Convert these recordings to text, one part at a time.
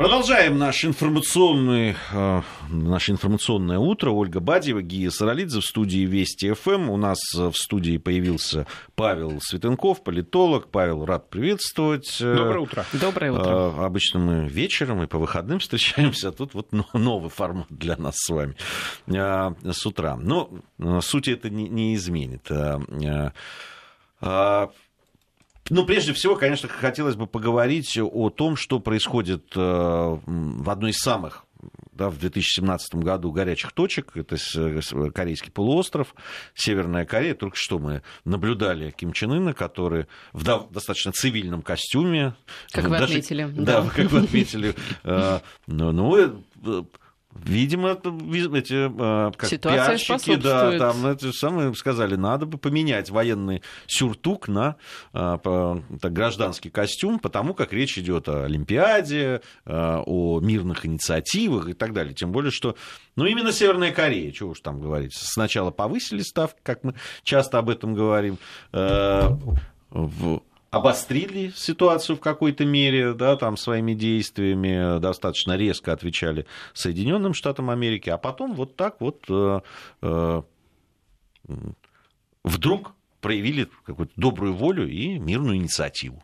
Продолжаем наш информационный, э, наше информационное утро. Ольга Бадьева, Гия Саралидзе в студии Вести ФМ. У нас в студии появился Павел Светенков, политолог. Павел, рад приветствовать. Доброе утро. Доброе утро. Э, обычно мы вечером и по выходным встречаемся, а тут вот новый формат для нас с вами э, с утра. Но сути это не изменит. Ну, прежде всего, конечно, хотелось бы поговорить о том, что происходит э, в одной из самых да, в 2017 году горячих точек. Это Корейский полуостров, Северная Корея. Только что мы наблюдали Ким Чен Ына, который в достаточно цивильном костюме. Как вы даже, отметили. Да, да, как вы отметили. Э, ну, э, Видимо, эти а, как Ситуация пиарщики, да, там эти самые сказали, надо бы поменять военный сюртук на а, так, гражданский костюм, потому как речь идет о Олимпиаде, а, о мирных инициативах и так далее. Тем более, что, ну, именно Северная Корея, чего уж там говорить, сначала повысили ставки, как мы часто об этом говорим, в обострили ситуацию в какой-то мере, да, там своими действиями достаточно резко отвечали Соединенным Штатам Америки, а потом вот так вот э, э, вдруг проявили какую-то добрую волю и мирную инициативу.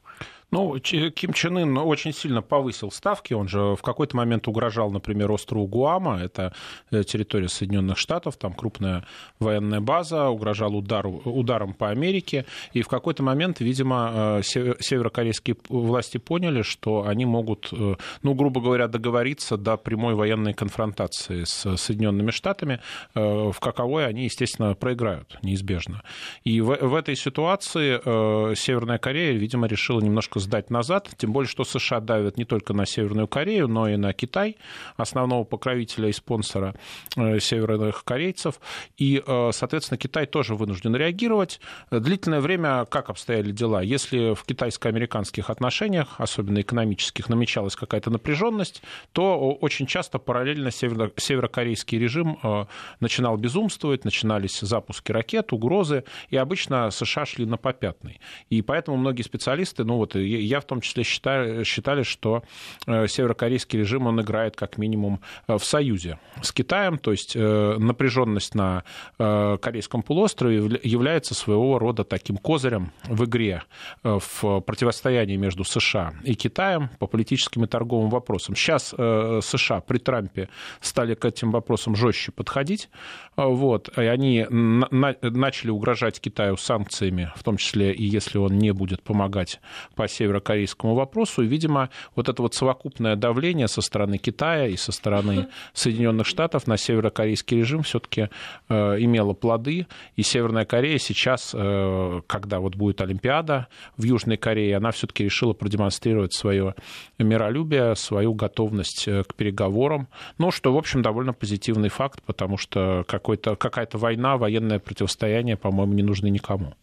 Ну, Ким Чен Ын очень сильно повысил ставки. Он же в какой-то момент угрожал, например, острову Гуама. Это э, территория Соединенных Штатов, там крупная военная база. Угрожал удару, ударом по Америке. И в какой-то момент, видимо, э, северокорейские власти поняли, что они могут, э, ну, грубо говоря, договориться до прямой военной конфронтации с Соединенными Штатами, в каковой они, естественно, проиграют неизбежно. И в, в этой ситуации Северная Корея, видимо, решила немножко немножко сдать назад, тем более, что США давят не только на Северную Корею, но и на Китай, основного покровителя и спонсора э, северных корейцев. И, э, соответственно, Китай тоже вынужден реагировать. Длительное время как обстояли дела? Если в китайско-американских отношениях, особенно экономических, намечалась какая-то напряженность, то очень часто параллельно северо- северокорейский режим э, начинал безумствовать, начинались запуски ракет, угрозы, и обычно США шли на попятный. И поэтому многие специалисты, ну вот я в том числе считаю, считали, что э, северокорейский режим, он играет как минимум э, в союзе с Китаем, то есть э, напряженность на Корейском полуострове является своего рода таким козырем в игре в противостоянии между США и Китаем по политическим и торговым вопросам. Сейчас США при Трампе стали к этим вопросам жестче подходить, вот, и они начали угрожать Китаю санкциями, в том числе и если он не будет помогать по северокорейскому вопросу. И, видимо, вот это вот совокупное давление со стороны Китая и со стороны Соединенных Штатов на северокорейский режим все-таки э, имело плоды. И Северная Корея сейчас, э, когда вот будет Олимпиада в Южной Корее, она все-таки решила продемонстрировать свое миролюбие, свою готовность э, к переговорам. Ну, что, в общем, довольно позитивный факт, потому что какая-то война, военное противостояние, по-моему, не нужны никому.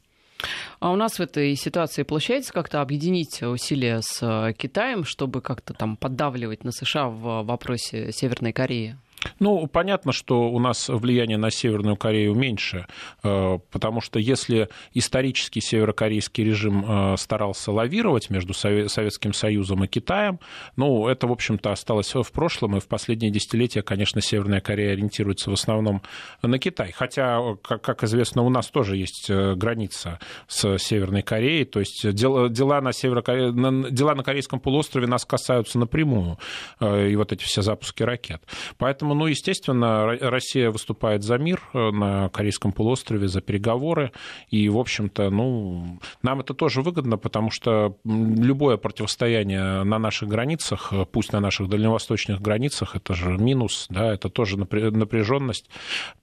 А у нас в этой ситуации получается как-то объединить усилия с э, Китаем, чтобы как-то там поддавливать на США в вопросе Северной Кореи? Ну, понятно, что у нас влияние на Северную Корею меньше, э, потому что если исторически северокорейский режим э, старался лавировать между Советским Союзом и Китаем, ну, это, в общем-то, осталось в прошлом, и в последние десятилетия, конечно, Северная Корея ориентируется в основном на Китай. Хотя, как известно, у нас тоже есть э, граница с Северной Кореей, то есть дела, на, Северокоре... дела на Корейском полуострове нас касаются напрямую, и вот эти все запуски ракет. Поэтому Поэтому, ну, естественно, Россия выступает за мир э, на Корейском полуострове, за переговоры. И, в общем-то, ну, нам это тоже выгодно, потому что любое противостояние на наших границах, э, пусть на наших дальневосточных границах, это же минус, да, это тоже напряженность.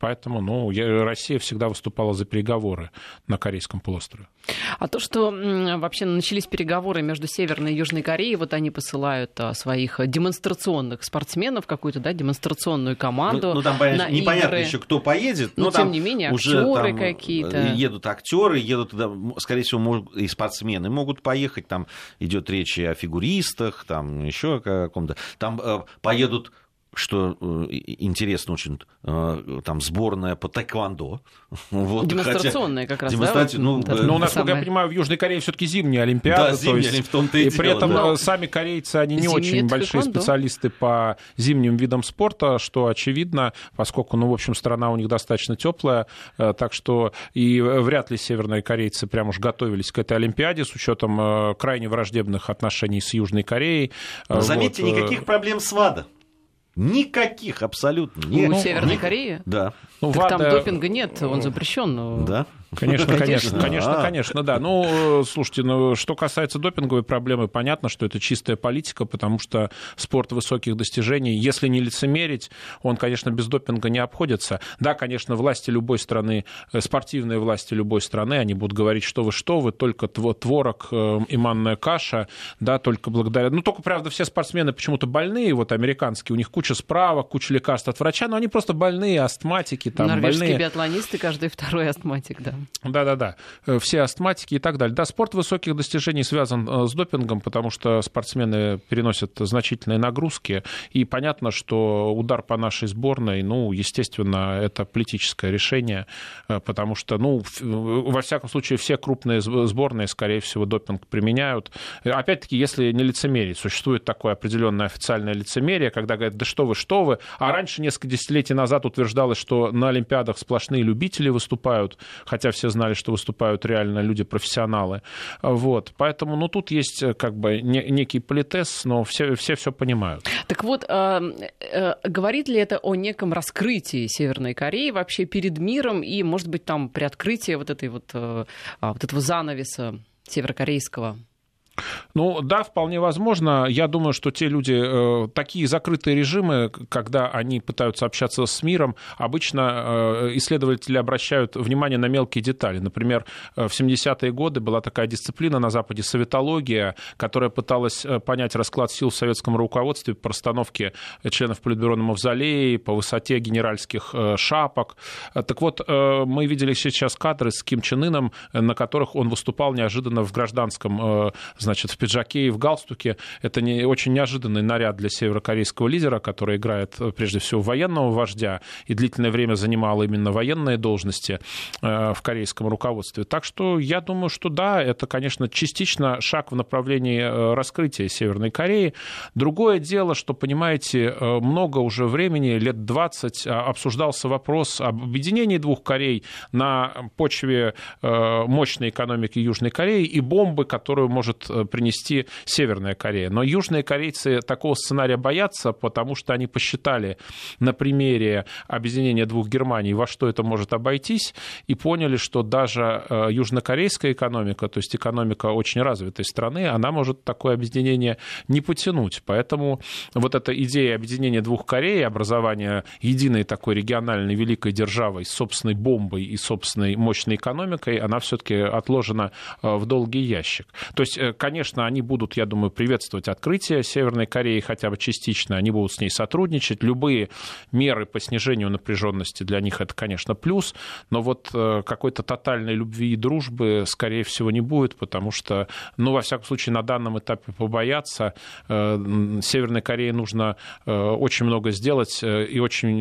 Поэтому, ну, Россия всегда выступала за переговоры на Корейском полуострове. А то, что вообще начались переговоры между Северной и Южной Кореей, вот они посылают а, своих демонстрационных спортсменов, какую-то, да, демонстрационную команду. Ну, ну там понятно, непонятно еще, кто поедет. Но, но тем не менее, актеры какие-то. Э, едут актеры, едут туда, скорее всего, могут, и спортсмены могут поехать. Там идет речь о фигуристах, там еще о каком-то. Там э, поедут что э, интересно очень, э, там сборная по тэквондо. Вот, Демонстрационная хотя... как раз, Демонстраци... да? Ну, э, ну, насколько самое... я понимаю, в Южной Корее все таки зимняя Олимпиада. Да, зимняя, есть... в том-то и, и при этом да. сами корейцы, они не Зимний очень большие тэквондо. специалисты по зимним видам спорта, что очевидно, поскольку, ну, в общем, страна у них достаточно теплая, так что и вряд ли северные корейцы прям уж готовились к этой Олимпиаде с учетом крайне враждебных отношений с Южной Кореей. Но заметьте, вот. никаких проблем с ВАДА. Никаких абсолютно. У ну, Северной Кореи? Да. Ну, так ВАДА... там допинга нет, он запрещен. Но... Да. Конечно, конечно, конечно, конечно, да. Ну, слушайте, ну, что касается допинговой проблемы, понятно, что это чистая политика, потому что спорт высоких достижений, если не лицемерить, он, конечно, без допинга не обходится. Да, конечно, власти любой страны, э, спортивные власти любой страны, они будут говорить, что вы, что вы, только творог э, и манная каша, да, только благодаря... Ну, только, правда, все спортсмены почему-то больные, вот американские, у них куча справок, куча лекарств от врача, но они просто больные, астматики, там, Норвежские больные... биатлонисты, каждый второй астматик, да. Да-да-да, э, все астматики и так далее. Да, спорт высоких достижений связан э, с допингом, потому что спортсмены переносят значительные нагрузки, и понятно, что удар по нашей сборной, ну, естественно, это политическое решение, э, потому что, ну, во всяком случае, все крупные сборные, скорее всего, допинг применяют. Опять-таки, если не лицемерить, существует такое определенное официальное лицемерие, когда говорят, да что вы, что вы, а раньше, несколько десятилетий назад утверждалось, что на Олимпиадах сплошные любители выступают, хотя все знали, что выступают реально люди-профессионалы. Вот. Поэтому, ну, тут есть э, как бы некий политез, но все все, все понимают. Так вот, э, э, говорит ли это о неком раскрытии Северной Кореи вообще перед миром и, может быть, там при открытии вот, этой вот, а, вот этого занавеса северокорейского? Ну да, вполне возможно. Я думаю, что те люди, э, такие закрытые режимы, когда они пытаются общаться с миром, обычно э, исследователи обращают внимание на мелкие детали. Например, э, в 70-е годы была такая дисциплина на Западе, советология, которая пыталась понять расклад сил в советском руководстве по расстановке членов Политбюро на Мавзолее, по высоте генеральских шапок. Так вот, мы видели сейчас кадры с Ким Чен Ыном, на которых он выступал неожиданно в гражданском значит, в пиджаке и в галстуке. Это не, очень неожиданный наряд для северокорейского лидера, который играет, э, прежде всего, военного вождя и длительное время занимал именно военные должности э, в корейском руководстве. Так что я думаю, что да, это, конечно, частично шаг в направлении э, раскрытия Северной Кореи. Другое дело, что, понимаете, много уже времени, лет 20, а, обсуждался вопрос об объединении двух Корей на почве мощной экономики Южной Кореи и бомбы, которую может принести Северная Корея. Но южные корейцы такого сценария боятся, потому что они посчитали на примере объединения двух Германий, во что это может обойтись, и поняли, что даже э, южнокорейская экономика, то есть экономика очень развитой страны, она может такое объединение не потянуть. Поэтому вот эта идея объединения двух Корей, образования единой такой региональной великой державой собственной бомбой и собственной мощной экономикой, она все-таки отложена э, в долгий ящик. То есть конечно, они будут, я думаю, приветствовать открытие Северной Кореи хотя бы частично, они будут с ней сотрудничать. Любые меры по снижению напряженности для них это, конечно, плюс, но вот э, какой-то тотальной любви и дружбы, скорее всего, не будет, потому что, ну, во всяком случае, на данном этапе побояться. Э, Северной Корее нужно э, очень много сделать и очень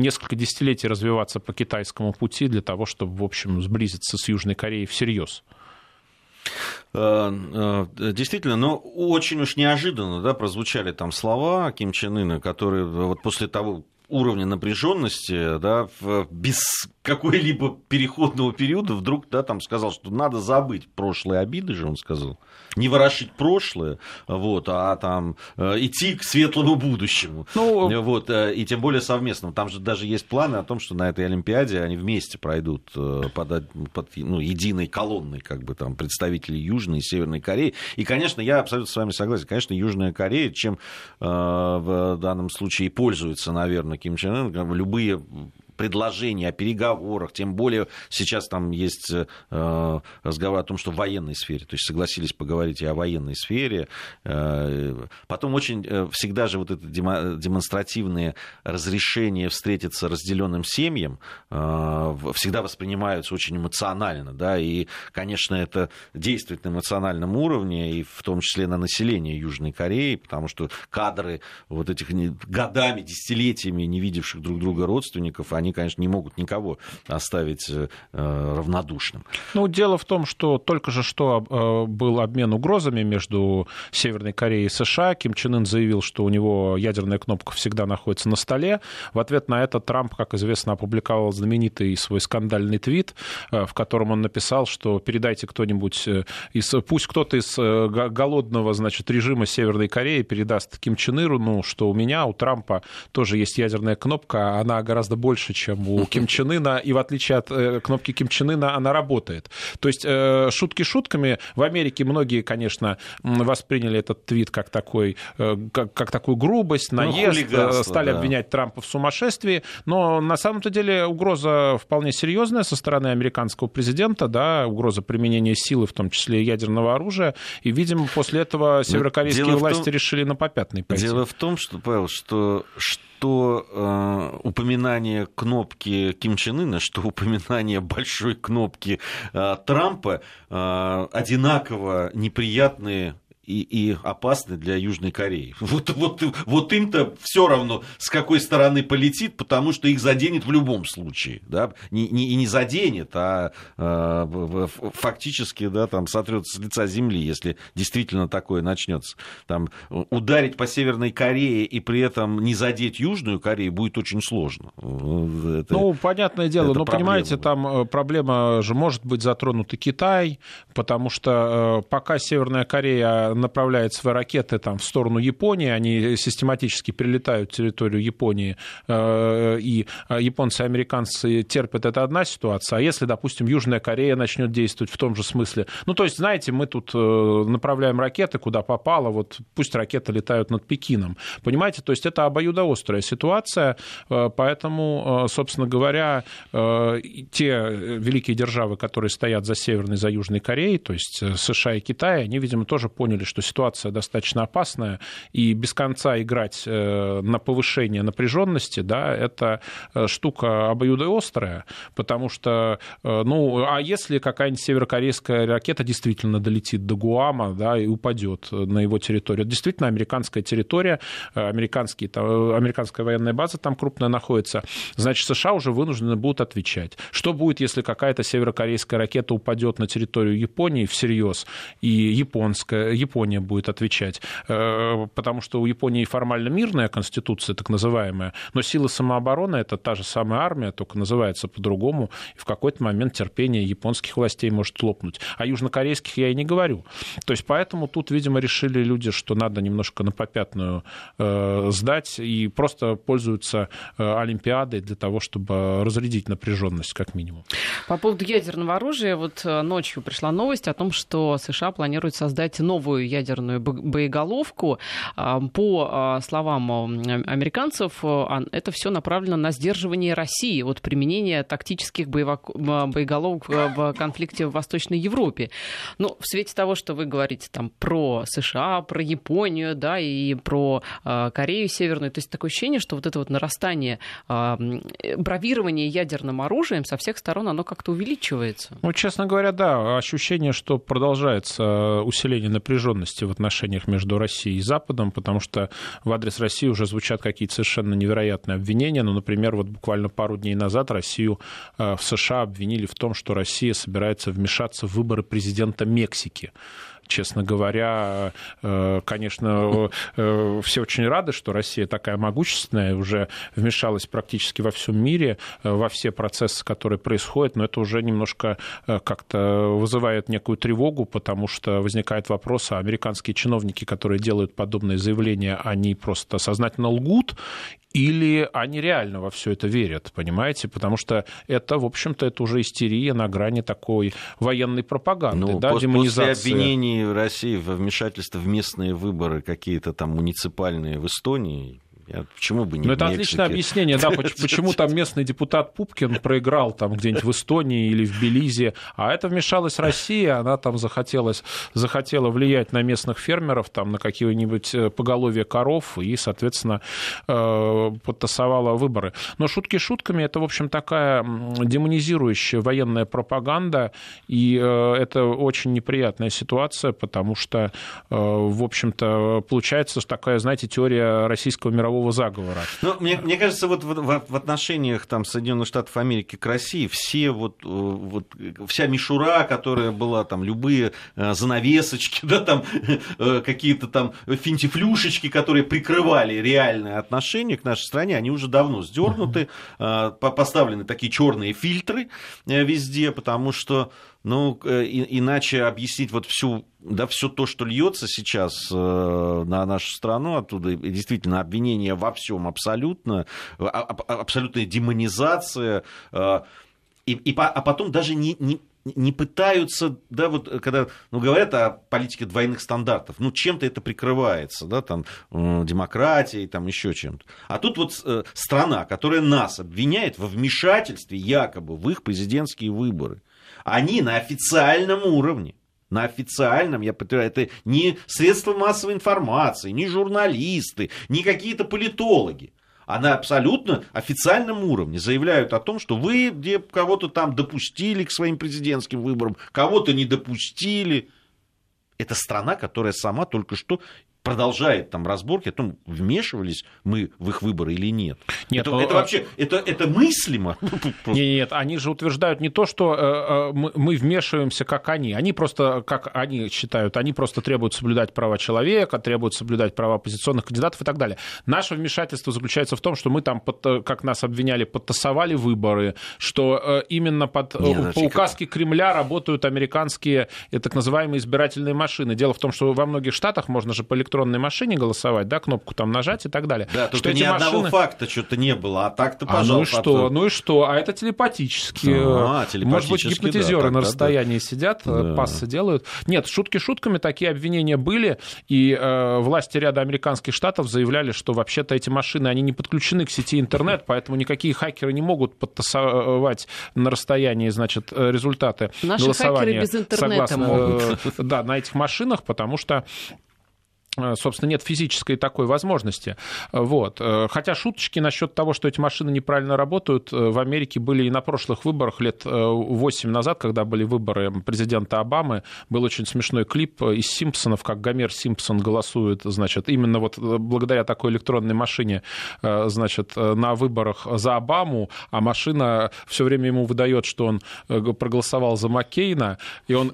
несколько десятилетий развиваться по китайскому пути для того, чтобы, в общем, сблизиться с Южной Кореей всерьез. Э, э, действительно, но очень уж неожиданно да, прозвучали там слова Ким Чен Ына, которые вот после того уровня напряженности, да, без какой-либо переходного периода вдруг да, там сказал, что надо забыть прошлые обиды же, он сказал не ворошить прошлое, вот, а там э, идти к светлому будущему. Ну, вот, э, и тем более совместному. Там же даже есть планы о том, что на этой Олимпиаде они вместе пройдут э, под, под ну, единой колонной, как бы там, представители Южной и Северной Кореи. И, конечно, я абсолютно с вами согласен. Конечно, Южная Корея, чем в данном случае и пользуется, наверное, Ким Чен Ын, любые предложений о переговорах, тем более сейчас там есть э, разговор о том, что в военной сфере, то есть согласились поговорить и о военной сфере. Э, потом очень э, всегда же вот это демонстративные разрешения встретиться разделенным семьям э, всегда воспринимаются очень эмоционально, да, и, конечно, это действует на эмоциональном уровне, и в том числе на население Южной Кореи, потому что кадры вот этих годами, десятилетиями не видевших друг друга родственников, они, конечно, не могут никого оставить равнодушным. Ну, дело в том, что только же что был обмен угрозами между Северной Кореей и США. Ким Чен Ын заявил, что у него ядерная кнопка всегда находится на столе. В ответ на это Трамп, как известно, опубликовал знаменитый свой скандальный твит, э, в котором он написал, что передайте кто-нибудь э, из, пусть кто-то из э, голодного, значит, режима Северной Кореи передаст Ким Чен Ыну, ну, что у меня, у Трампа тоже есть ядерная кнопка, она гораздо больше, чем у Ким Чен Ына, и в отличие от кнопки Ким Чен Ына, она работает. То есть шутки шутками. В Америке многие, конечно, восприняли этот твит как такой, как, как такую грубость, ну, наезд, ну, стали да. обвинять Трампа в сумасшествии, но на самом-то деле угроза вполне серьезная со стороны американского президента, да, угроза применения силы, в том числе ядерного оружия, и, видимо, после этого северокорейские власти том... решили на попятный пойти. Дело в том, что, Павел, что, что э, упоминание кнопки Ким Чен Ына, что упоминание большой кнопки э, Трампа э, одинаково неприятные и, и опасны для Южной Кореи. Вот, вот, вот им-то все равно, с какой стороны полетит, потому что их заденет в любом случае. Да? Не, не, и не заденет, а э, фактически да, там, сотрет с лица земли, если действительно такое начнется. Там, ударить по Северной Корее и при этом не задеть Южную Корею будет очень сложно. Это, ну, понятное дело, но проблема. понимаете, там э, проблема же может быть затронут и Китай, потому что э, пока Северная Корея направляет свои ракеты там, в сторону Японии, они систематически прилетают в территорию Японии, э, и японцы и американцы терпят, это одна ситуация. А если, допустим, Южная Корея начнет действовать в том же смысле, ну, то есть, знаете, мы тут э, направляем ракеты, куда попало, вот пусть ракеты летают над Пекином. Понимаете, то есть это обоюдоострая ситуация, э, поэтому, собственно говоря, те великие державы, которые стоят за Северной, за Южной Кореей, то есть США и Китай, они, видимо, тоже поняли, что ситуация достаточно опасная, и без конца играть э, на повышение напряженности, да, это э, штука обоюдоострая, потому что, э, ну, а если какая-нибудь северокорейская ракета действительно долетит до Гуама, да, и упадет на его территорию, это действительно американская территория, американские, там, американская военная база там крупная находится, значит, США уже вынуждены будут отвечать. Что будет, если какая-то северокорейская ракета упадет на территорию Японии всерьез, и японская, Япония будет отвечать, э, потому что у Японии формально мирная конституция, так называемая, но силы самообороны — это та же самая армия, только называется по-другому, и в какой-то момент терпение японских властей может лопнуть. А южнокорейских я и не говорю. То есть поэтому тут, видимо, решили люди, что надо немножко на попятную э, сдать и просто пользуются э, Олимпиадой для того, чтобы разрядить напряженность, как минимум. По поводу ядерного оружия, вот ночью пришла новость о том, что США планируют создать новую ядерную боеголовку. А, по а, словам американцев, а, это все направлено на сдерживание России от применения тактических боеголовок в конфликте в Восточной Европе. Ну, в свете того, что вы говорите там про США, про Японию, да, и про Корею Северную, то есть такое ощущение, что вот это вот нарастание бравирования ядерным оружием со всех сторон, оно как-то увеличивается. Ну, честно говоря, да, ощущение, что продолжается усиление напряженности напряженности в отношениях между Россией и Западом, потому что в адрес России уже звучат какие-то совершенно невероятные обвинения. Ну, например, вот буквально пару дней назад Россию э, в США обвинили в том, что Россия собирается вмешаться в выборы президента Мексики честно говоря, э, конечно, э, все очень рады, что Россия такая могущественная, уже вмешалась практически во всем мире, э, во все процессы, которые происходят, но это уже немножко как-то вызывает некую тревогу, потому что возникает вопрос, а американские чиновники, которые делают подобные заявления, они просто сознательно лгут или они реально во все это верят, понимаете? Потому что это, в общем-то, это уже истерия на грани такой военной пропаганды, ну, да, после, демонизации. После обвинений России во вмешательство в местные выборы какие-то там муниципальные в Эстонии, почему бы не Ну, это отличное объяснение, да, почему там местный депутат Пупкин проиграл там где-нибудь в Эстонии или в Белизе, а это вмешалась Россия, она там захотелось, захотела влиять на местных фермеров, там, на какие-нибудь э, поголовье коров, и, соответственно, э, подтасовала выборы. Но шутки шутками, это, в общем, такая демонизирующая военная пропаганда, и э, это очень неприятная ситуация, потому что, в общем-то, получается такая, знаете, теория российского мирового заговора. Ну, мне, мне кажется, вот в, в, в отношениях там, Соединенных Штатов Америки к России все вот, вот вся мишура, которая была там, любые занавесочки, да, там какие-то там финтифлюшечки, которые прикрывали реальные отношения к нашей стране, они уже давно сдернуты, поставлены такие черные фильтры э, везде, потому что ну, э, иначе объяснить вот всю, да, все то, что льется сейчас э, на нашу страну, оттуда действительно обвинение во всем абсолютно, а, а, абсолютная демонизация, и, и, а потом даже не, не, не пытаются, да, вот когда ну, говорят о политике двойных стандартов, ну, чем-то это прикрывается, да, там, демократией, там, еще чем-то. А тут вот э, страна, которая нас обвиняет во вмешательстве якобы в их президентские выборы, они на официальном уровне, на официальном, я повторяю, это не средства массовой информации, не журналисты, не какие-то политологи а на абсолютно официальном уровне заявляют о том, что вы где кого-то там допустили к своим президентским выборам, кого-то не допустили. Это страна, которая сама только что продолжает там разборки о том, вмешивались мы в их выборы или нет. Нет, это, но... это вообще это, это мыслимо? Нет, нет, они же утверждают не то, что э, э мы вмешиваемся, как они. Они просто, как они считают, они просто требуют соблюдать права человека, требуют соблюдать права оппозиционных кандидатов и так далее. Наше вмешательство заключается в том, что мы там, э, как нас обвиняли, подтасовали выборы, что именно под, нет, ну, по указке Кремля работают американские так называемые избирательные машины. Дело в том, что во многих штатах можно же по электронной машине голосовать, да, кнопку там нажать и так далее. Да, только что ни машины... одного факта что-то не было, а так-то, пожалуйста. А ну и что, ну и что, а это телепатически. А, телепатически Может быть, гипнотизеры да, на расстоянии да. сидят, э, да. пассы делают. Нет, шутки шутками, такие обвинения были, и э, власти ряда американских штатов заявляли, что вообще-то эти машины, они не подключены к сети интернет, поэтому никакие хакеры не могут подтасовать на расстоянии, значит, э, результаты Наши голосования. Наши хакеры без интернета согласно, могут. Да, на этих машинах, потому что Э, собственно, нет физической такой возможности. Вот. Э, хотя шуточки насчет того, что эти машины неправильно работают, э, в Америке были и на прошлых выборах лет 8 назад, когда были выборы президента Обамы, был очень смешной клип из «Симпсонов», как Гомер Симпсон голосует, значит, именно вот благодаря такой электронной машине, значит, на выборах за Обаму, а машина все время ему выдает, что он проголосовал за Маккейна, и он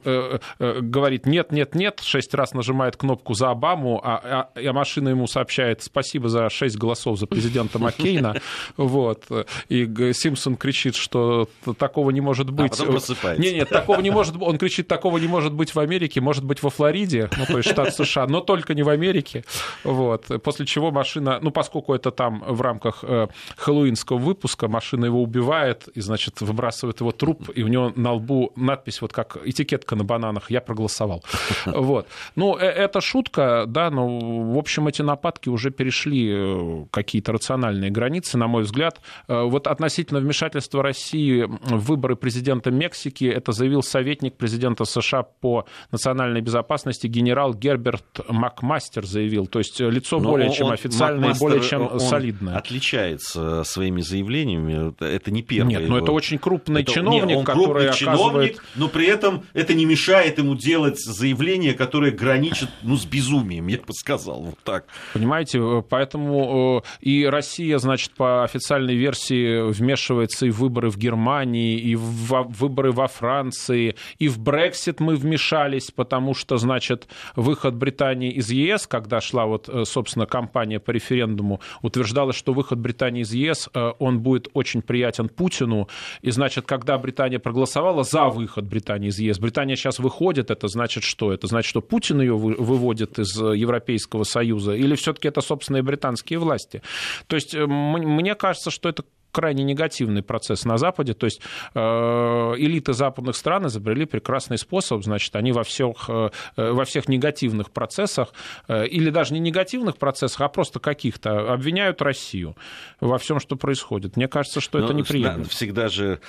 говорит «нет, нет, нет», шесть раз нажимает кнопку за Обаму, а, а, а машина ему сообщает спасибо за 6 голосов за президента Маккейна, вот, и Симпсон кричит, что такого не может быть. А потом просыпается. Нет, нет, такого не может быть, он кричит, такого не может быть в Америке, может быть во Флориде, ну, то есть штат США, но только не в Америке, вот, после чего машина, ну, поскольку это там в рамках э, хэллоуинского выпуска, машина его убивает и, значит, выбрасывает его труп, и у него на лбу надпись, вот как этикетка на бананах, я проголосовал, вот. Ну, э, это шутка, да, но, в общем, эти нападки уже перешли э, какие-то рациональные границы, на мой взгляд. Э, вот относительно вмешательства России в выборы президента Мексики, это заявил советник президента США по национальной безопасности генерал Герберт Макмастер заявил. То есть лицо но более он, чем официальное и более чем он солидное. отличается своими заявлениями. Это не первый. Нет, но это очень крупный это, чиновник, нет, он который крупный оказывает... чиновник, но при этом это не мешает ему делать заявление, которое граничит ну, с безумием я бы сказал, вот так. Понимаете, э, поэтому э, и Россия, значит, по официальной версии вмешивается и в выборы в Германии, и в выборы во Франции, и в Брексит мы вмешались, потому что, значит, выход Британии из ЕС, когда шла вот, э, собственно, кампания по референдуму, утверждалось, что выход Британии из ЕС, он будет очень приятен Путину, и, значит, когда Британия проголосовала за выход Британии из ЕС, Британия сейчас выходит, это значит что? Это значит, что Путин ее выводит из Европейского Союза, или все-таки это собственные британские власти. То есть э, мне кажется, что это крайне негативный процесс на Западе. То есть элиты западных стран изобрели прекрасный способ, значит, они во всех, во всех негативных процессах, или даже не негативных процессах, а просто каких-то, обвиняют Россию во всем, что происходит. Мне кажется, что Но это неприемлемо. Всегда же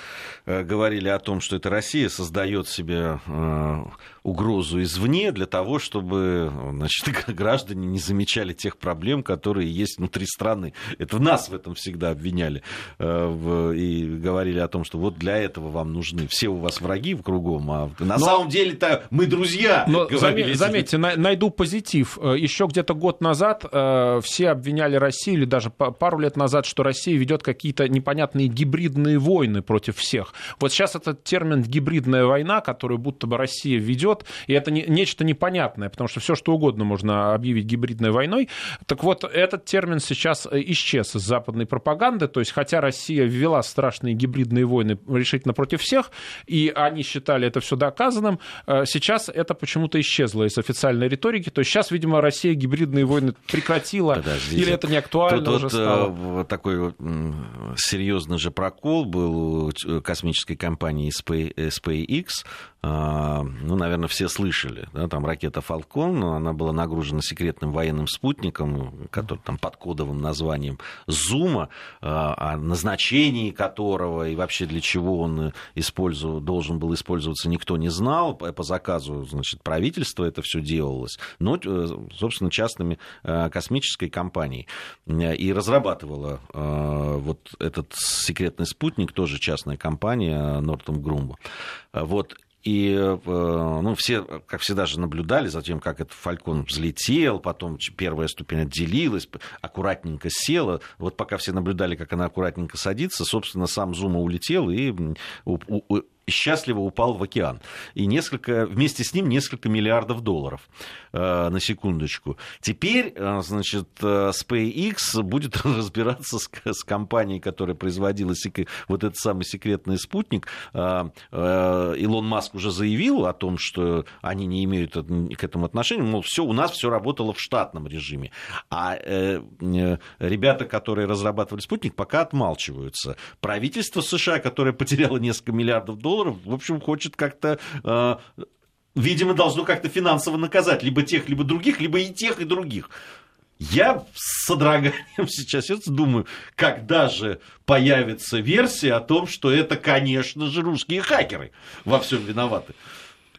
говорили о том, что это Россия создает себе угрозу извне для того, чтобы значит, граждане не замечали тех проблем, которые есть внутри страны. Это нас в этом всегда обвиняли э, и говорили о том, что вот для этого вам нужны. Все у вас враги в кругом, а на Но... самом деле-то мы друзья. Но заметьте, заметьте, найду позитив. Э, Еще где-то год назад э, все обвиняли Россию, или даже пару лет назад, что Россия ведет какие-то непонятные гибридные войны против всех. Вот сейчас этот термин гибридная война, которую будто бы Россия ведет, идет, и это не, нечто непонятное, потому что все что угодно можно объявить гибридной войной. Так вот, этот термин сейчас э, исчез из западной пропаганды, то есть хотя Россия ввела страшные гибридные войны решительно против всех, и они считали это все доказанным, э, сейчас это почему-то исчезло из официальной риторики, то есть сейчас, видимо, Россия гибридные войны прекратила, Подождите. или это не актуально Тут уже вот, стало? Такой серьезный же прокол был у э, космической компании SpaceX, ну, наверное, все слышали, да, там ракета «Фалкон», она была нагружена секретным военным спутником, который там под кодовым названием «Зума», а, о назначении которого и вообще для чего он использовал, должен был использоваться, никто не знал. По заказу, значит, правительства это все делалось, но, э, собственно, частными э, космической компанией. И разрабатывала э, вот этот секретный спутник, тоже частная компания Нортон Грумба. Вот. И э, ну, все, как всегда же, наблюдали за тем, как этот фалькон взлетел, потом первая ступень отделилась, аккуратненько села. Вот пока все наблюдали, как она аккуратненько садится, собственно, сам Зума улетел и счастливо упал в океан. И несколько, вместе с ним несколько миллиардов долларов, э, на секундочку. Теперь, э, значит, э, SpaceX будет разбираться с, с компанией, которая производила сек... вот этот самый секретный спутник. Илон Маск уже заявил о том, что они не имеют к этому отношения, мол, все, у нас все работало в штатном режиме. А ребята, которые разрабатывали спутник, пока отмалчиваются. Правительство США, которое потеряло несколько миллиардов долларов, долларов, в общем, хочет как-то э, видимо, должно как-то финансово наказать либо тех, либо других, либо и тех, и других. Я с содроганием сейчас думаю, когда же появится версия о том, что это, конечно же, русские хакеры во всем виноваты.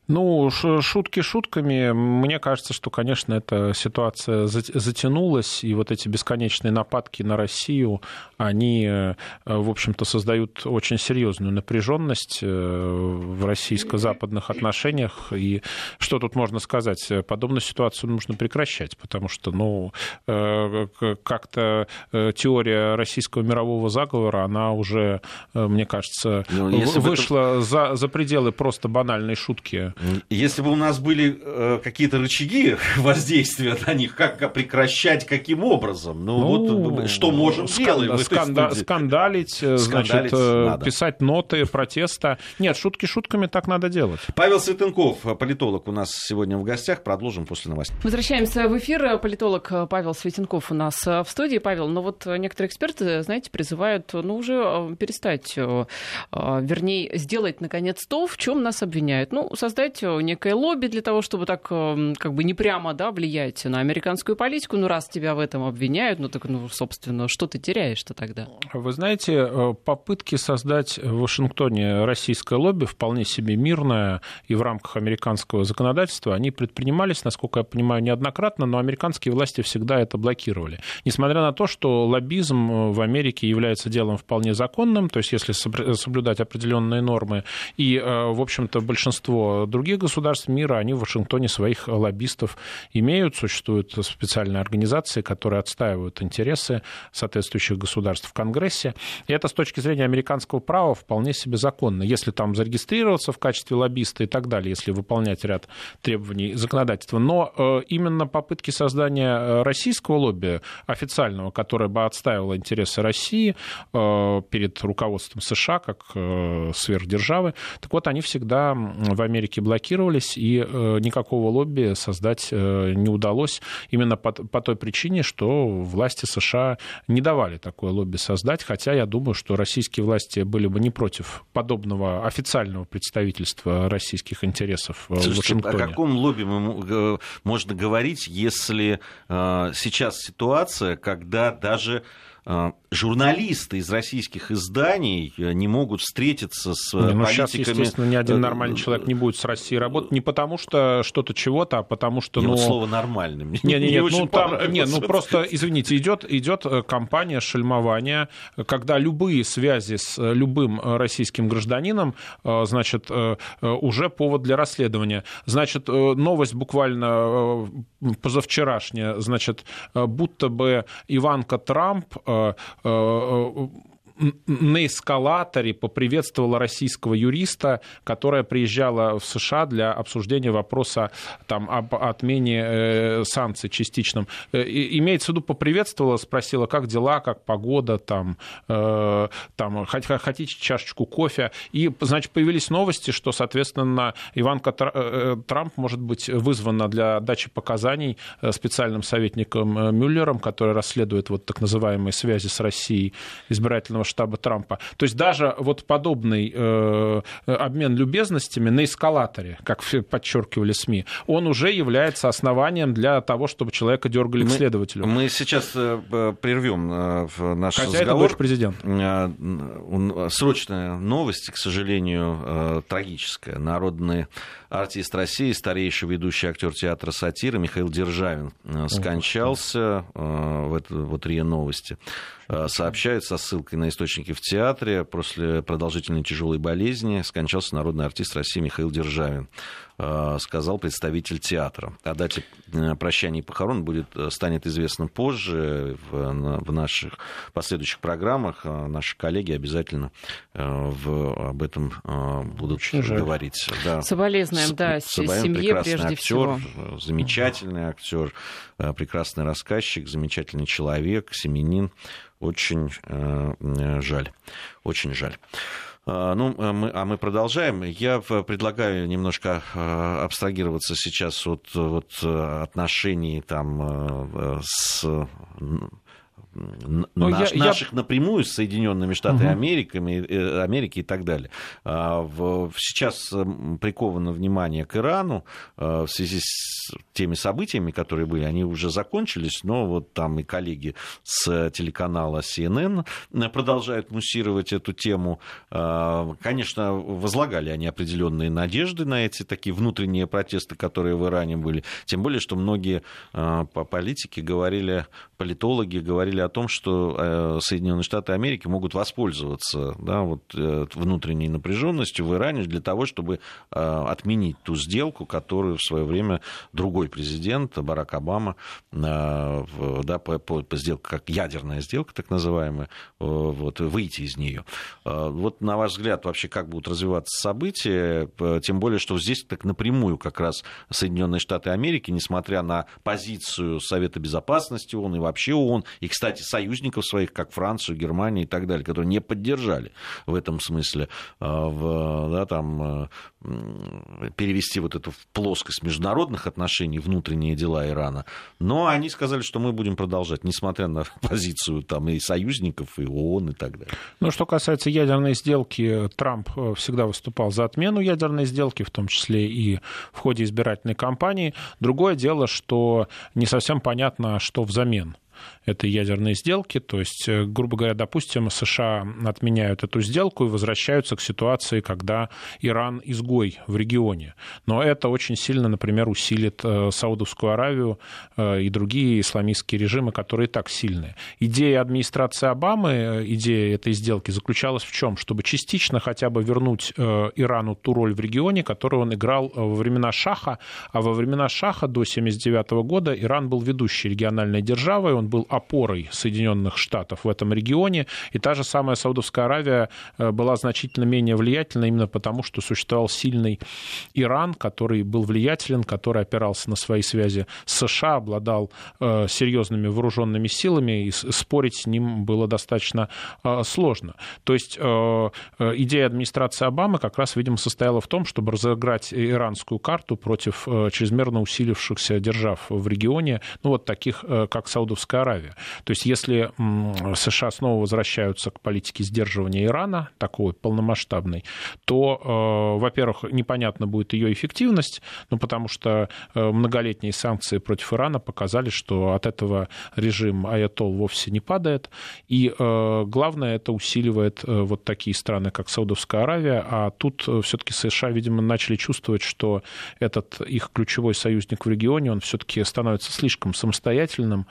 Ну, шутки шутками. Мне кажется, что, конечно, эта ситуация затянулась, и вот эти бесконечные нападки на Россию, они, э, в общем-то, создают очень серьезную напряженность э, в российско-западных отношениях. И что тут можно сказать? Подобную ситуацию нужно прекращать, потому что, ну, э, как-то теория российского мирового заговора, она уже, мне кажется, ну, вышла это... за, за пределы просто банальной шутки. Если бы у нас были э, какие-то рычаги воздействия на них, как прекращать, каким образом? Ну, ну вот что можем сканда- делать? Сканда- скандалить, э, значит, э, надо. писать ноты протеста. Нет, шутки шутками так надо делать. Павел Светенков, политолог, у нас сегодня в гостях. Продолжим после новостей. Возвращаемся в эфир. Политолог Павел Светенков у нас в студии. Павел, ну вот некоторые эксперты, знаете, призывают, ну, уже перестать, вернее, сделать, наконец, то, в чем нас обвиняют. Ну, создать создать некое лобби для того, чтобы так эм, как бы не прямо да, влиять на американскую политику. Ну, раз тебя в этом обвиняют, ну так, ну, собственно, что ты теряешь-то тогда? Вы знаете, э, попытки создать в Вашингтоне российское лобби вполне себе мирное и в рамках американского законодательства, они предпринимались, насколько я понимаю, неоднократно, но американские власти всегда это блокировали. Несмотря на то, что лоббизм э, в Америке является делом вполне законным, то есть если соблюдать определенные нормы, и, э, в общем-то, большинство других государств мира, они в Вашингтоне своих лоббистов имеют. Существуют специальные организации, которые отстаивают интересы соответствующих государств в Конгрессе. И это с точки зрения американского права вполне себе законно. Если там зарегистрироваться в качестве лоббиста и так далее, если выполнять ряд требований законодательства. Но э, именно попытки создания э, российского лобби официального, которое бы отстаивало интересы России э, перед руководством США как сверхдержавы, так вот они всегда в Америке заблокировались, и никакого лобби создать не удалось именно по, по той причине, что власти США не давали такое лобби создать, хотя я думаю, что российские власти были бы не против подобного официального представительства российских интересов Слушайте, в Вашингтоне. О каком лобби можно говорить, если сейчас ситуация, когда даже журналисты из российских изданий э, не могут встретиться с не, ну, политиками. Сейчас, естественно, ни один э, нормальный человек не будет с Россией работать не потому что что-то чего-то, а потому что... Ну, слово нормальным. Не, не, не, ну, там, не, ну просто, извините, идет, идет э, кампания шельмования, когда любые связи с любым российским гражданином, значит, уже повод для расследования. Значит, новость буквально позавчерашняя, значит, будто бы Иванка Трамп Э, э, на эскалаторе поприветствовала российского юриста, которая приезжала в США для обсуждения вопроса там, об отмене э, санкций частичном. Э, имеется в виду, поприветствовала, спросила, как дела, как погода, там, э, там, хотите чашечку кофе. И, значит, появились новости, что, соответственно, Иванка э, Трамп может быть вызвана для дачи показаний э, специальным советником Мюллером, который расследует вот так называемые связи с Россией избирательного штаба Трампа. То есть даже вот подобный э, обмен любезностями на эскалаторе, как подчеркивали СМИ, он уже является основанием для того, чтобы человека дергали мы, к следователю. Мы сейчас э, прервем э, наш Хотя разговор. это президент. Э, срочная новость, к сожалению, трагическая. Народный артист России, старейший ведущий актер театра сатиры Михаил Державин скончался. В это вот РИА Новости сообщают со ссылкой на источники в театре. После продолжительной тяжелой болезни скончался народный артист России Михаил Державин. Э, сказал представитель театра. О дате э, прощания и похорон будет, э, станет известно позже в, в наших последующих программах. Наши коллеги обязательно в, об этом будут Очень говорить. Да. Соболезнуем, да, Соболезнуем, семье прежде актер, всего. Замечательный актер, прекрасный рассказчик, замечательный человек, семенин. Очень жаль. Очень жаль. А, ну, а мы, а мы продолжаем. Я предлагаю немножко а, абстрагироваться сейчас от, от отношений там с ну, наш, я, наших я... напрямую с Соединенными Штатами угу. Америками, э, Америки и так далее. Сейчас приковано внимание к Ирану в связи с теми событиями, которые были. Они уже закончились, но вот там и коллеги с телеканала CNN продолжают муссировать эту тему. Конечно, возлагали они определенные надежды на эти такие внутренние протесты, которые в Иране были. Тем более, что многие политики говорили, политологи говорили о том, что э, Соединенные Штаты Америки могут воспользоваться да, вот, э, внутренней напряженностью в Иране для того, чтобы э, отменить ту сделку, которую в свое время другой президент Барак Обама да, по, по, по сделке, как ядерная сделка, так называемая, вот, выйти из нее. Вот на ваш взгляд, вообще как будут развиваться события, тем более, что здесь так напрямую как раз Соединенные Штаты Америки, несмотря на позицию Совета Безопасности ООН и вообще ООН, и, кстати, союзников своих, как Францию, Германию и так далее, которые не поддержали в этом смысле, а, в, да, там, э, перевести вот эту в плоскость международных отношений, внутренние дела Ирана. Но они сказали, что мы будем продолжать, несмотря на позицию там, и союзников, и ООН и так далее. Ну, что касается ядерной сделки, Трамп э, всегда выступал за отмену ядерной сделки, в том числе и в ходе избирательной кампании. Другое дело, что не совсем понятно, что взамен этой ядерной сделки. То есть, э, грубо говоря, допустим, США отменяют эту сделку и возвращаются к ситуации, когда Иран изгой в регионе. Но это очень сильно, например, усилит э, Саудовскую Аравию э, и другие исламистские режимы, которые и так сильные. Идея администрации Обамы, идея этой сделки заключалась в чем? Чтобы частично хотя бы вернуть Ирану ту роль в регионе, которую он играл во времена Шаха, а во времена Шаха до 1979 года Иран был ведущей региональной державой, он был опорой Соединенных Штатов в этом регионе, и та же самая Саудовская Аравия была значительно менее влиятельна именно потому, что существовал сильный Иран, который был влиятелен, который опирался на свои связи с США, обладал серьезными вооруженными силами, и спорить с ним было достаточно сложно. То есть идея администрации Обамы как раз, видимо, состояла в том, чтобы разыграть иранскую карту против чрезмерно усилившихся держав в регионе, ну вот таких, как Саудовская Аравия. То есть если США снова возвращаются к политике сдерживания Ирана, такой полномасштабной, то, во-первых, непонятно будет ее эффективность, ну потому что многолетние санкции против Ирана показали, что от этого режим Аятол вовсе не падает, и главное, это усиливает вот такие страны, как Саудовская Аравия, а тут все-таки США, видимо, начали чувствовать, что этот их ключевой союзник в регионе, он все-таки становится слишком самостоятельным, э,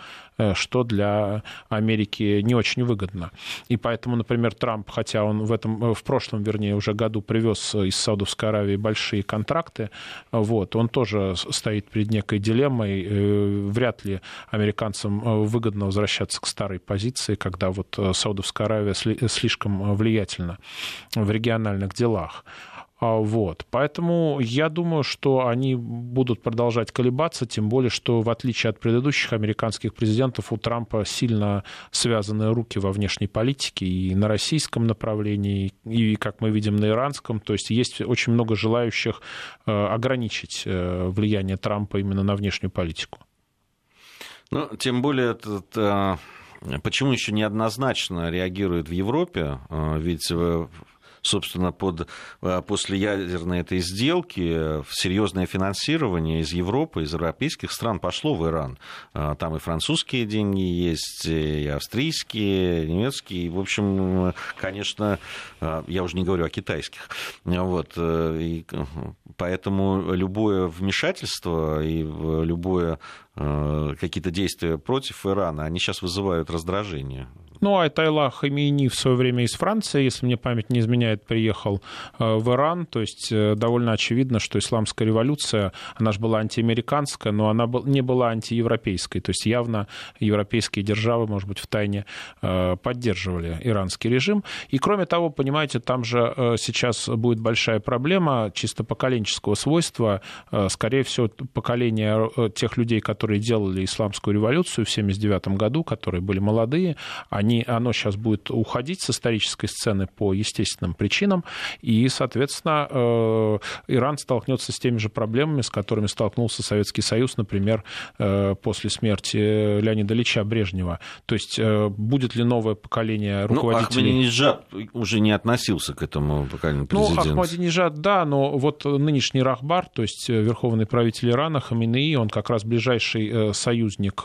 что для Америки не очень выгодно. И поэтому, например, Трамп, хотя он в, этом, э, в прошлом, вернее, уже году привез из Саудовской Аравии большие контракты, вот, он тоже стоит перед некой дилеммой. Э, вряд ли американцам выгодно возвращаться к старой позиции, когда вот Саудовская Аравия слишком влиятельна в региональных делах. А, вот. Поэтому я думаю, что они будут продолжать колебаться, тем более, что в отличие от предыдущих американских президентов у Трампа сильно связаны руки во внешней политике и на российском направлении, и, как мы видим, на иранском. То есть есть очень много желающих э, ограничить э, влияние Трампа именно на внешнюю политику. Ну, тем более, этот, э, почему еще неоднозначно реагирует в Европе? Ведь собственно, под, э, после ядерной этой сделки серьезное финансирование из Европы, из европейских стран пошло в Иран. Э, там и французские деньги есть, и австрийские, и немецкие. В общем, конечно, э, я уже не говорю о китайских. Вот. И поэтому любое вмешательство и любое какие-то действия против Ирана, они сейчас вызывают раздражение. Ну, Айтайла Хамейни в свое время из Франции, если мне память не изменяет, приехал э, в Иран. То есть э, довольно очевидно, что исламская революция, она же была антиамериканская, но она не была антиевропейской. То есть явно европейские державы, может быть, в тайне э, поддерживали иранский режим. И кроме того, понимаете, там же сейчас будет большая проблема чисто поколенческого свойства. Скорее всего, поколение тех людей, которые делали исламскую революцию в 1979 году, которые были молодые, они они, оно сейчас будет уходить с исторической сцены по естественным причинам, и, соответственно, э, Иран столкнется с теми же проблемами, с которыми столкнулся Советский Союз, например, э, после смерти Леонида Ильича Брежнева. То есть э, будет ли новое поколение ну, руководителей... Ну, Ахмадинежад уже не относился к этому поколению президента. Ну, Ахмадинежад, да, но вот нынешний Рахбар, то есть верховный правитель Ирана, Хаминеи, он как раз ближайший союзник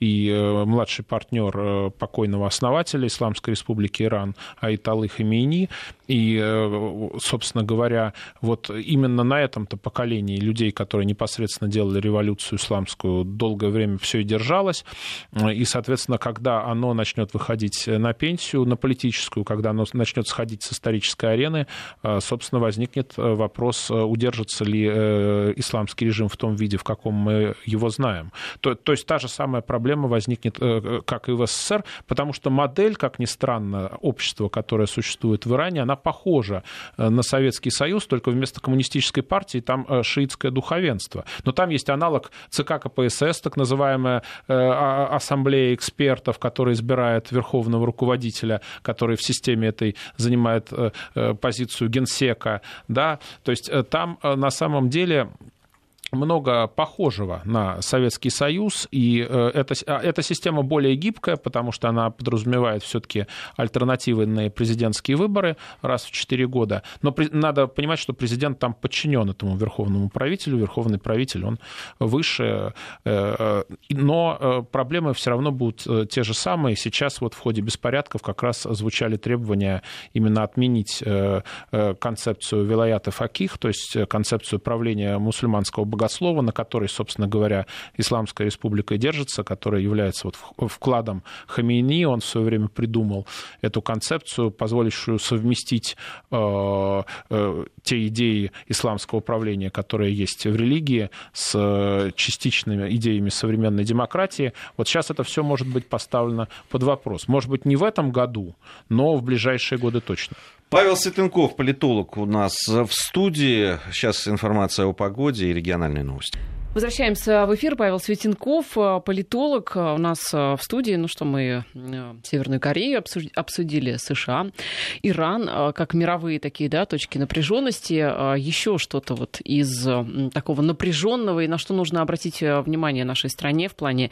и младший партнер покойного основателя Исламской Республики Иран Айталы Хамейни. И, э, собственно говоря, вот именно на этом-то поколении людей, которые непосредственно делали революцию исламскую, долгое время все и держалось. И, соответственно, когда оно начнет выходить на пенсию, на политическую, когда оно начнет сходить с исторической арены, э, собственно, возникнет вопрос, удержится ли э, исламский режим в том виде, в каком мы его знаем. То, то есть та же самая проблема возникнет, как и в СССР, потому что модель, как ни странно, общества, которое существует в Иране, она похожа э, на Советский Союз, только вместо коммунистической партии там э, шиитское духовенство. Но там есть аналог ЦК КПСС, так называемая э, а, ассамблея экспертов, которая избирает верховного руководителя, который в системе этой занимает позицию генсека. Да? То есть там на самом деле много похожего на Советский Союз, и э, эта, а, эта система более гибкая, потому что она подразумевает все-таки альтернативные президентские выборы раз в 4 года. Но при, надо понимать, что президент там подчинен этому верховному правителю, верховный правитель, он выше, э, но э, проблемы все равно будут те же самые. Сейчас вот в ходе беспорядков как раз звучали требования именно отменить концепцию вилаята факих, то есть концепцию правления мусульманского богослова, на которой, собственно говоря, Исламская республика и держится, который является вот вкладом Хамейни. Он в свое время придумал эту концепцию, позволившую совместить э, э, те идеи исламского управления, которые есть в религии, с частичными идеями современной демократии. Вот сейчас это все может быть поставлено под вопрос. Может быть, не в этом году, но в ближайшие годы точно. Павел Светенков, политолог у нас в студии. Сейчас информация о погоде и региональные новости. Возвращаемся в эфир. Павел Светенков, э, политолог, э, у нас э, в студии. Ну что, мы Северную Корею обсудили, США, Иран, как мировые такие да, точки напряженности. Еще что-то вот из такого напряженного и на что нужно обратить внимание нашей стране в плане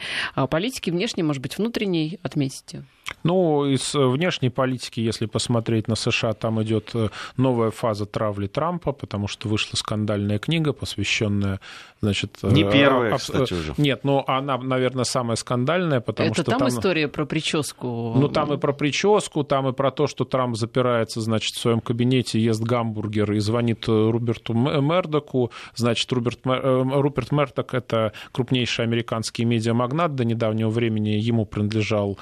политики, внешней, может быть, внутренней, отметите? Ну, из внешней политики, если посмотреть на США, там идет новая фаза травли Трампа, потому что вышла скандальная книга, посвященная, значит... Не первая, об... кстати, уже. Нет, но она, наверное, самая скандальная, потому Это что там, там история про прическу? Ну, там и про прическу, там и про то, что Трамп запирается, значит, в своем кабинете, ест гамбургер и звонит Руберту Мердоку. Значит, Руберт, Руперт Мердок — это крупнейший американский медиамагнат. До недавнего времени ему принадлежал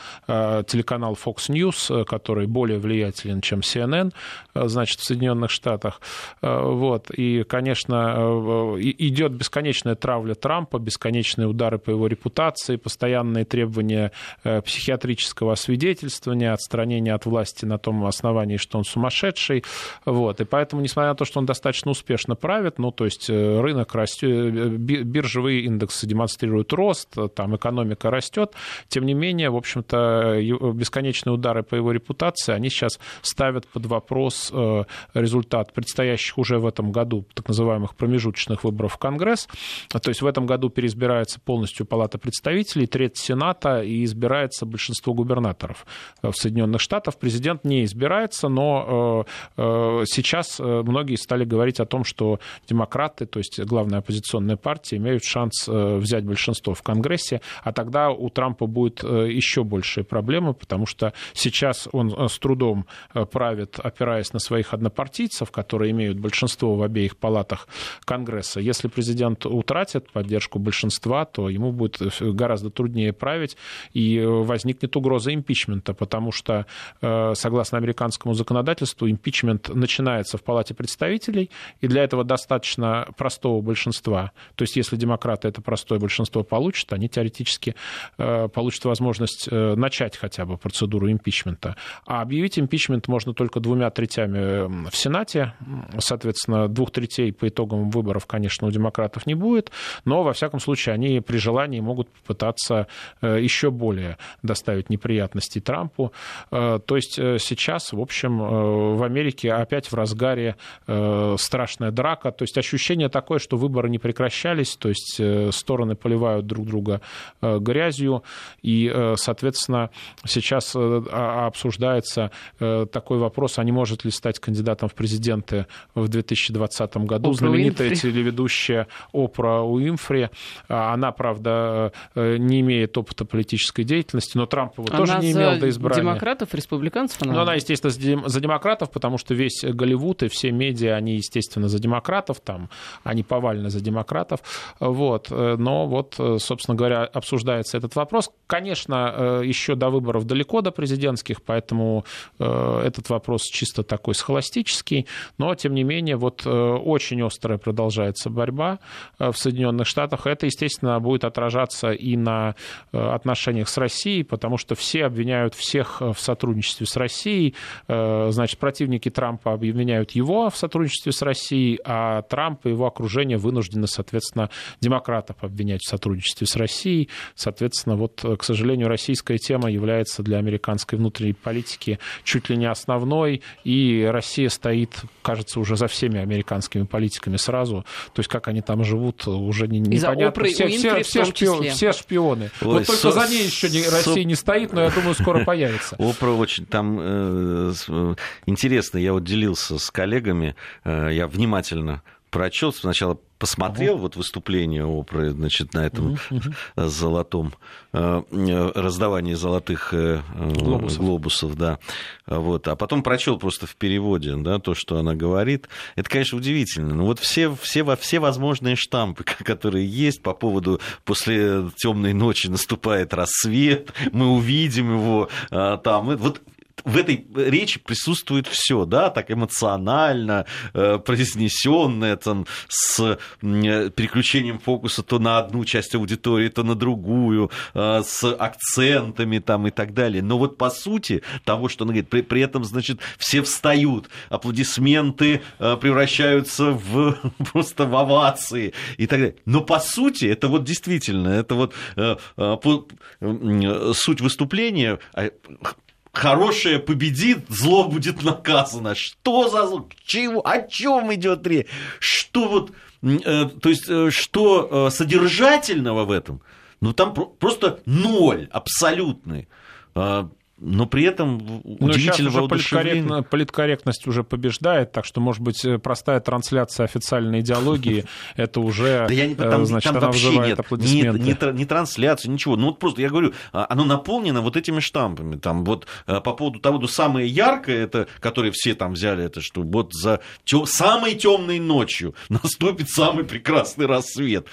телеканал Fox News, э, который более влиятелен, чем CNN, э, значит, в Соединенных Штатах. Э, вот. И, конечно, идет бесконечная травля Трампа, бесконечные удары по его репутации, постоянные требования психиатрического освидетельствования, отстранения от власти на том основании, что он сумасшедший. Вот. И поэтому, несмотря на то, что он достаточно успешно правит, ну, то есть рынок растет, биржевые индексы демонстрируют рост, там экономика растет, тем не менее, в общем-то, бесконечные удары по его репутации, они сейчас ставят под вопрос э, результат предстоящих уже в этом году так называемых промежуточных выборов в Конгресс. То есть в этом году переизбирается полностью Палата представителей, треть Сената и избирается большинство губернаторов э, в Соединенных Штатах. Президент не избирается, но э, сейчас многие стали говорить о том, что демократы, то есть главная оппозиционная партия, имеют шанс взять большинство в Конгрессе, а тогда у Трампа будет еще большие проблемы, потому что сейчас он э, с трудом э, правит, опираясь на своих однопартийцев, которые имеют большинство в обеих палатах Конгресса. Если президент утратит поддержку большинства, то ему будет э, гораздо труднее править, и возникнет угроза импичмента, потому что, согласно американскому законодательству, импичмент начинается в Палате представителей, и для этого достаточно простого большинства. То есть, если демократы это простое большинство получат, они теоретически получат возможность начать хотя хотя бы процедуру импичмента. А объявить импичмент можно только двумя третями в Сенате. Соответственно, двух третей по итогам выборов, конечно, у демократов не будет, но, во всяком случае, они при желании могут попытаться э, еще более доставить неприятности Трампу. Э, то есть э, сейчас, в общем, в Америке опять в разгаре страшная драка. То есть ощущение такое, что выборы не прекращались, то есть стороны поливают друг друга грязью, и, соответственно, Сейчас э, а, обсуждается э, такой вопрос, а не может ли стать кандидатом в президенты в 2020 году. Опра Знаменитая Уинфри. телеведущая Опра Уинфри. А, она, правда, э, не имеет опыта политической деятельности, но Трамп его она тоже не имел до избрания. демократов, республиканцев? Она... Ну, она, естественно, за демократов, потому что весь Голливуд и все медиа, они, естественно, за демократов, там, они повально за демократов. Вот. Но вот, собственно говоря, обсуждается этот вопрос. Конечно, еще до выборов выборов далеко до президентских, поэтому э, этот вопрос чисто такой схоластический, но, тем не менее, вот э, очень острая продолжается борьба э, в Соединенных Штатах. Это, естественно, будет отражаться и на отношениях с Россией, потому что все обвиняют всех в сотрудничестве с Россией. Значит, противники Трампа обвиняют его в сотрудничестве с Россией, а Трамп и его окружение вынуждены, соответственно, демократов обвинять в сотрудничестве с Россией. Соответственно, вот, к сожалению, российская тема является является для американской внутренней политики чуть ли не основной, и Россия стоит, кажется, уже за всеми американскими политиками сразу. То есть как они там живут, уже не, непонятно. Все, все, все, шпион, все шпионы. Ой, вот только за ней еще не, Россия не стоит, но я думаю, скоро появится. Опра очень там э, интересно, я вот делился с коллегами, э, я внимательно прочел сначала посмотрел вот выступление Опры, значит, на этом золотом э, раздавании золотых э, глобусов. глобусов, да, вот, а потом прочел просто в переводе, да, то, что она говорит. Это, конечно, удивительно. Но вот все, все, все возможные штампы, которые есть по поводу после темной ночи наступает рассвет, мы увидим его а, там, вот в этой речи присутствует все, да, так эмоционально э, произнесенное, там, с э, переключением фокуса то на одну часть аудитории, то на другую, э, с акцентами там и так далее. Но вот по сути того, что она говорит, при, при этом, значит, все встают, аплодисменты э, превращаются в просто в овации и так далее. Но по сути это вот действительно, это вот суть выступления а, хорошее победит, зло будет наказано. Что за зло? Чего? О чем идет речь? Что вот, э, то есть, э, что э, содержательного в этом? Ну, там просто ноль абсолютный. Но при этом удивительно уже политкорректно, политкорректность уже побеждает, так что, может быть, э, простая трансляция официальной идеологии, это уже, да я не, там, значит, там она вызывает нет. Не, не, не трансляцию, ничего. Ну вот просто, я говорю, а, оно наполнено вот этими штампами. Там вот э, по поводу того, ну, самое яркое, это, которое все там взяли, это что вот за тё, самой темной ночью наступит самый прекрасный рассвет.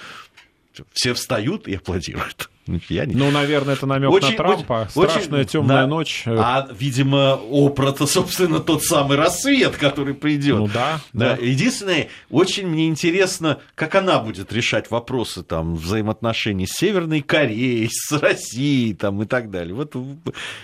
Все встают и аплодируют. Я не... Ну, наверное, это намек очень, на Трампа. Очень, Страшная темная да. ночь. А, видимо, Опра-то, собственно, тот самый рассвет, который придет. Ну да, да. да. Единственное, очень мне интересно, как она будет решать вопросы там, взаимоотношений с Северной Кореей, с Россией там, и так далее. Вот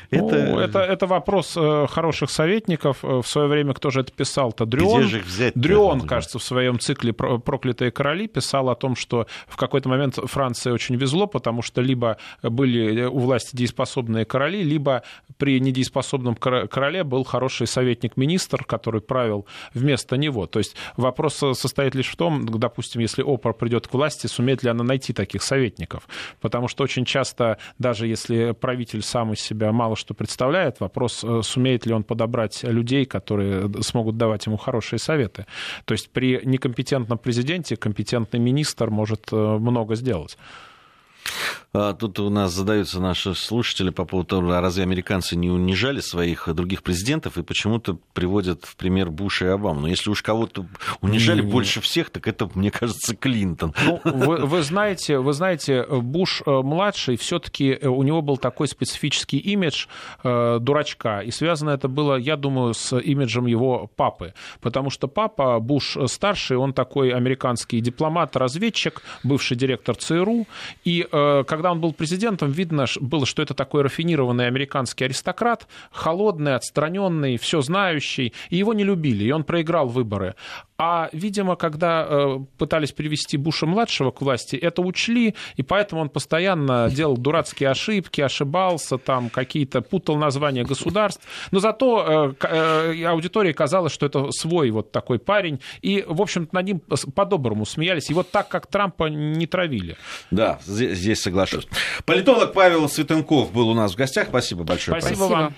это... Ну, это, это вопрос э, хороших советников. Э, в свое время кто же это писал-то? Дрюон. Где же их взять? Дрюон, кажется, в своем цикле «Проклятые короли» писал о том, что в какой-то момент Франции очень везло, потому что либо были у власти дееспособные короли, либо при недееспособном короле был хороший советник-министр, который правил вместо него. То есть вопрос состоит лишь в том, допустим, если Опор придет к власти, сумеет ли она найти таких советников. Потому что очень часто, даже если правитель сам из себя мало что представляет, вопрос, э, сумеет ли он подобрать людей, которые смогут давать ему хорошие советы. То есть при некомпетентном президенте компетентный министр может э, много сделать. А, тут у нас задаются наши слушатели по поводу того, а разве американцы не унижали своих других президентов и почему-то приводят в пример Буша и Обаму. Но если уж кого-то унижали не, больше всех, так это, мне кажется, Клинтон. Ну, вы, вы знаете, вы знаете, Буш э, младший все-таки э, у него был такой специфический имидж э, дурачка, и связано это было, я думаю, с имиджем его папы, потому что папа Буш старший, он такой американский дипломат, разведчик, бывший директор ЦРУ, и э, когда он был президентом, видно было, что это такой рафинированный американский аристократ, холодный, отстраненный, все знающий, и его не любили, и он проиграл выборы. А, видимо, когда э, пытались привести Буша-младшего к власти, это учли, и поэтому он постоянно делал дурацкие ошибки, ошибался, там какие-то путал названия государств. Но зато э, э, аудитории казалось, что это свой вот такой парень, и, в общем-то, над ним по-доброму смеялись. И вот так, как Трампа не травили. Да, здесь соглашусь. Политолог Павел Светенков был у нас в гостях. Спасибо большое. Спасибо, Спасибо. вам.